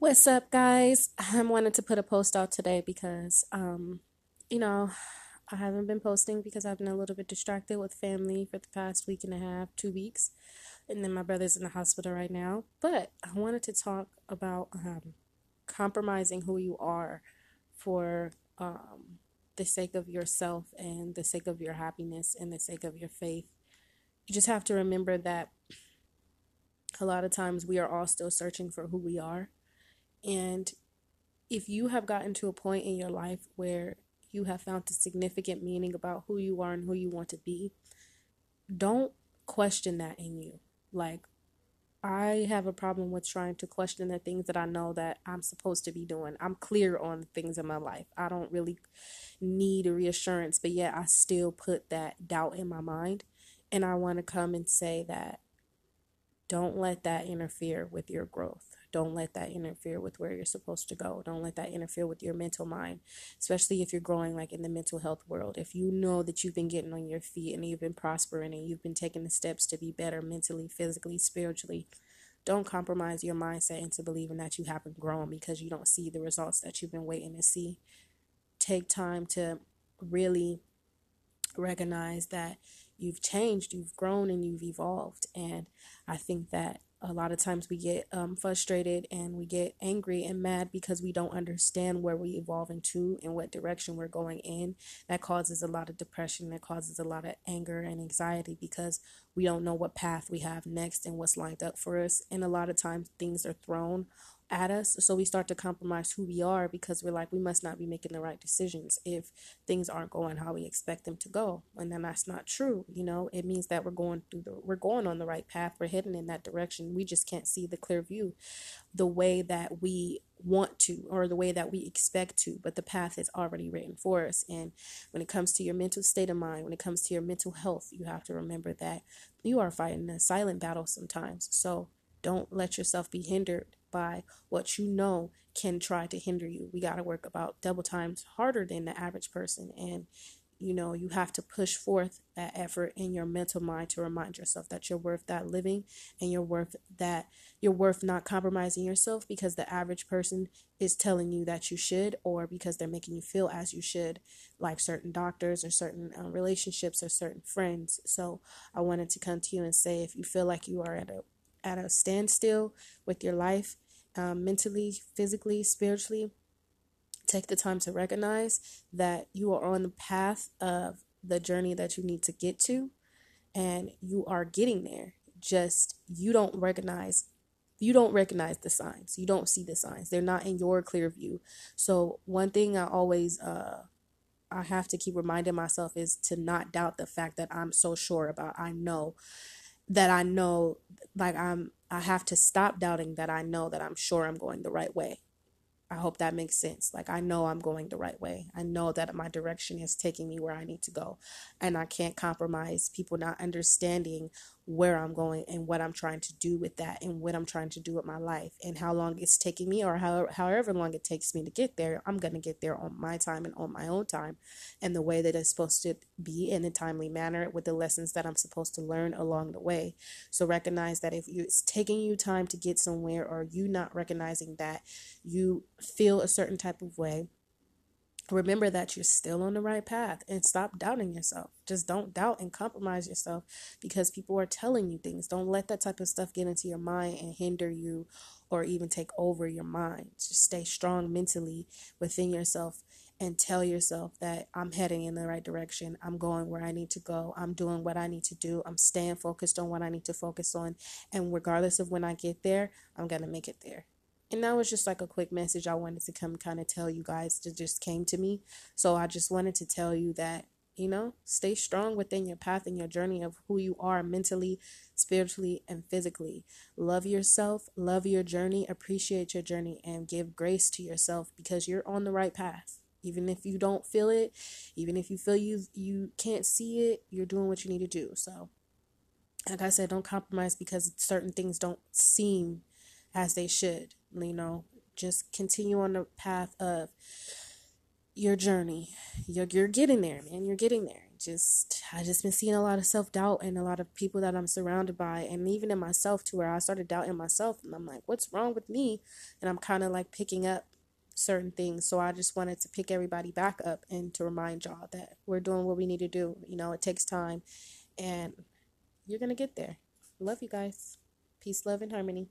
What's up, guys? I wanted to put a post out today because, um, you know, I haven't been posting because I've been a little bit distracted with family for the past week and a half, two weeks, and then my brother's in the hospital right now. But I wanted to talk about um, compromising who you are for um, the sake of yourself and the sake of your happiness and the sake of your faith. You just have to remember that a lot of times we are all still searching for who we are and if you have gotten to a point in your life where you have found a significant meaning about who you are and who you want to be, don't question that in you. Like, I have a problem with trying to question the things that I know that I'm supposed to be doing. I'm clear on things in my life. I don't really need a reassurance, but yet I still put that doubt in my mind. And I want to come and say that don't let that interfere with your growth. Don't let that interfere with where you're supposed to go. Don't let that interfere with your mental mind, especially if you're growing like in the mental health world. If you know that you've been getting on your feet and you've been prospering and you've been taking the steps to be better mentally, physically, spiritually, don't compromise your mindset into believing that you haven't grown because you don't see the results that you've been waiting to see. Take time to really recognize that you've changed, you've grown, and you've evolved. And I think that a lot of times we get um, frustrated and we get angry and mad because we don't understand where we're evolving to and what direction we're going in. That causes a lot of depression, that causes a lot of anger and anxiety because we don't know what path we have next and what's lined up for us. And a lot of times things are thrown at us. So we start to compromise who we are because we're like, we must not be making the right decisions if things aren't going how we expect them to go. And then that's not true. You know, it means that we're going through the, we're going on the right path. We're heading in that direction. We just can't see the clear view the way that we want to or the way that we expect to, but the path is already written for us. And when it comes to your mental state of mind, when it comes to your mental health, you have to remember that you are fighting a silent battle sometimes. So don't let yourself be hindered by what you know can try to hinder you. We got to work about double times harder than the average person. And, you know, you have to push forth that effort in your mental mind to remind yourself that you're worth that living and you're worth that you're worth not compromising yourself because the average person is telling you that you should or because they're making you feel as you should, like certain doctors or certain uh, relationships or certain friends. So I wanted to come to you and say if you feel like you are at a at a standstill with your life, um, mentally, physically, spiritually, take the time to recognize that you are on the path of the journey that you need to get to and you are getting there. Just you don't recognize you don't recognize the signs. You don't see the signs. They're not in your clear view. So one thing i always uh i have to keep reminding myself is to not doubt the fact that i'm so sure about i know that I know like I'm I have to stop doubting that I know that I'm sure I'm going the right way. I hope that makes sense. Like, I know I'm going the right way. I know that my direction is taking me where I need to go. And I can't compromise people not understanding where I'm going and what I'm trying to do with that and what I'm trying to do with my life and how long it's taking me or how, however long it takes me to get there. I'm going to get there on my time and on my own time and the way that it's supposed to be in a timely manner with the lessons that I'm supposed to learn along the way. So recognize that if it's taking you time to get somewhere or you not recognizing that you feel a certain type of way, remember that you're still on the right path and stop doubting yourself. Just don't doubt and compromise yourself because people are telling you things. Don't let that type of stuff get into your mind and hinder you or even take over your mind. Just stay strong mentally within yourself and tell yourself that I'm heading in the right direction. I'm going where I need to go. I'm doing what I need to do. I'm staying focused on what I need to focus on. And regardless of when I get there, I'm going to make it there. And that was just like a quick message I wanted to come kind of tell you guys that just came to me. So I just wanted to tell you that, you know, stay strong within your path and your journey of who you are mentally, spiritually, and physically. Love yourself, love your journey, appreciate your journey, and give grace to yourself because you're on the right path. Even if you don't feel it, even if you feel you you can't see it, you're doing what you need to do. So, like I said, don't compromise because certain things don't seem as they should. You know, just continue on the path of your journey. You're, you're getting there, man. You're getting there. just I just been seeing a lot of self doubt and a lot of people that I'm surrounded by and even in myself to where I started doubting myself and I'm like, what's wrong with me? And I'm kind of like picking up certain things. So I just wanted to pick everybody back up and to remind y'all that we're doing what we need to do. You know, it takes time and you're to get there. Love you guys. Peace, love, and harmony.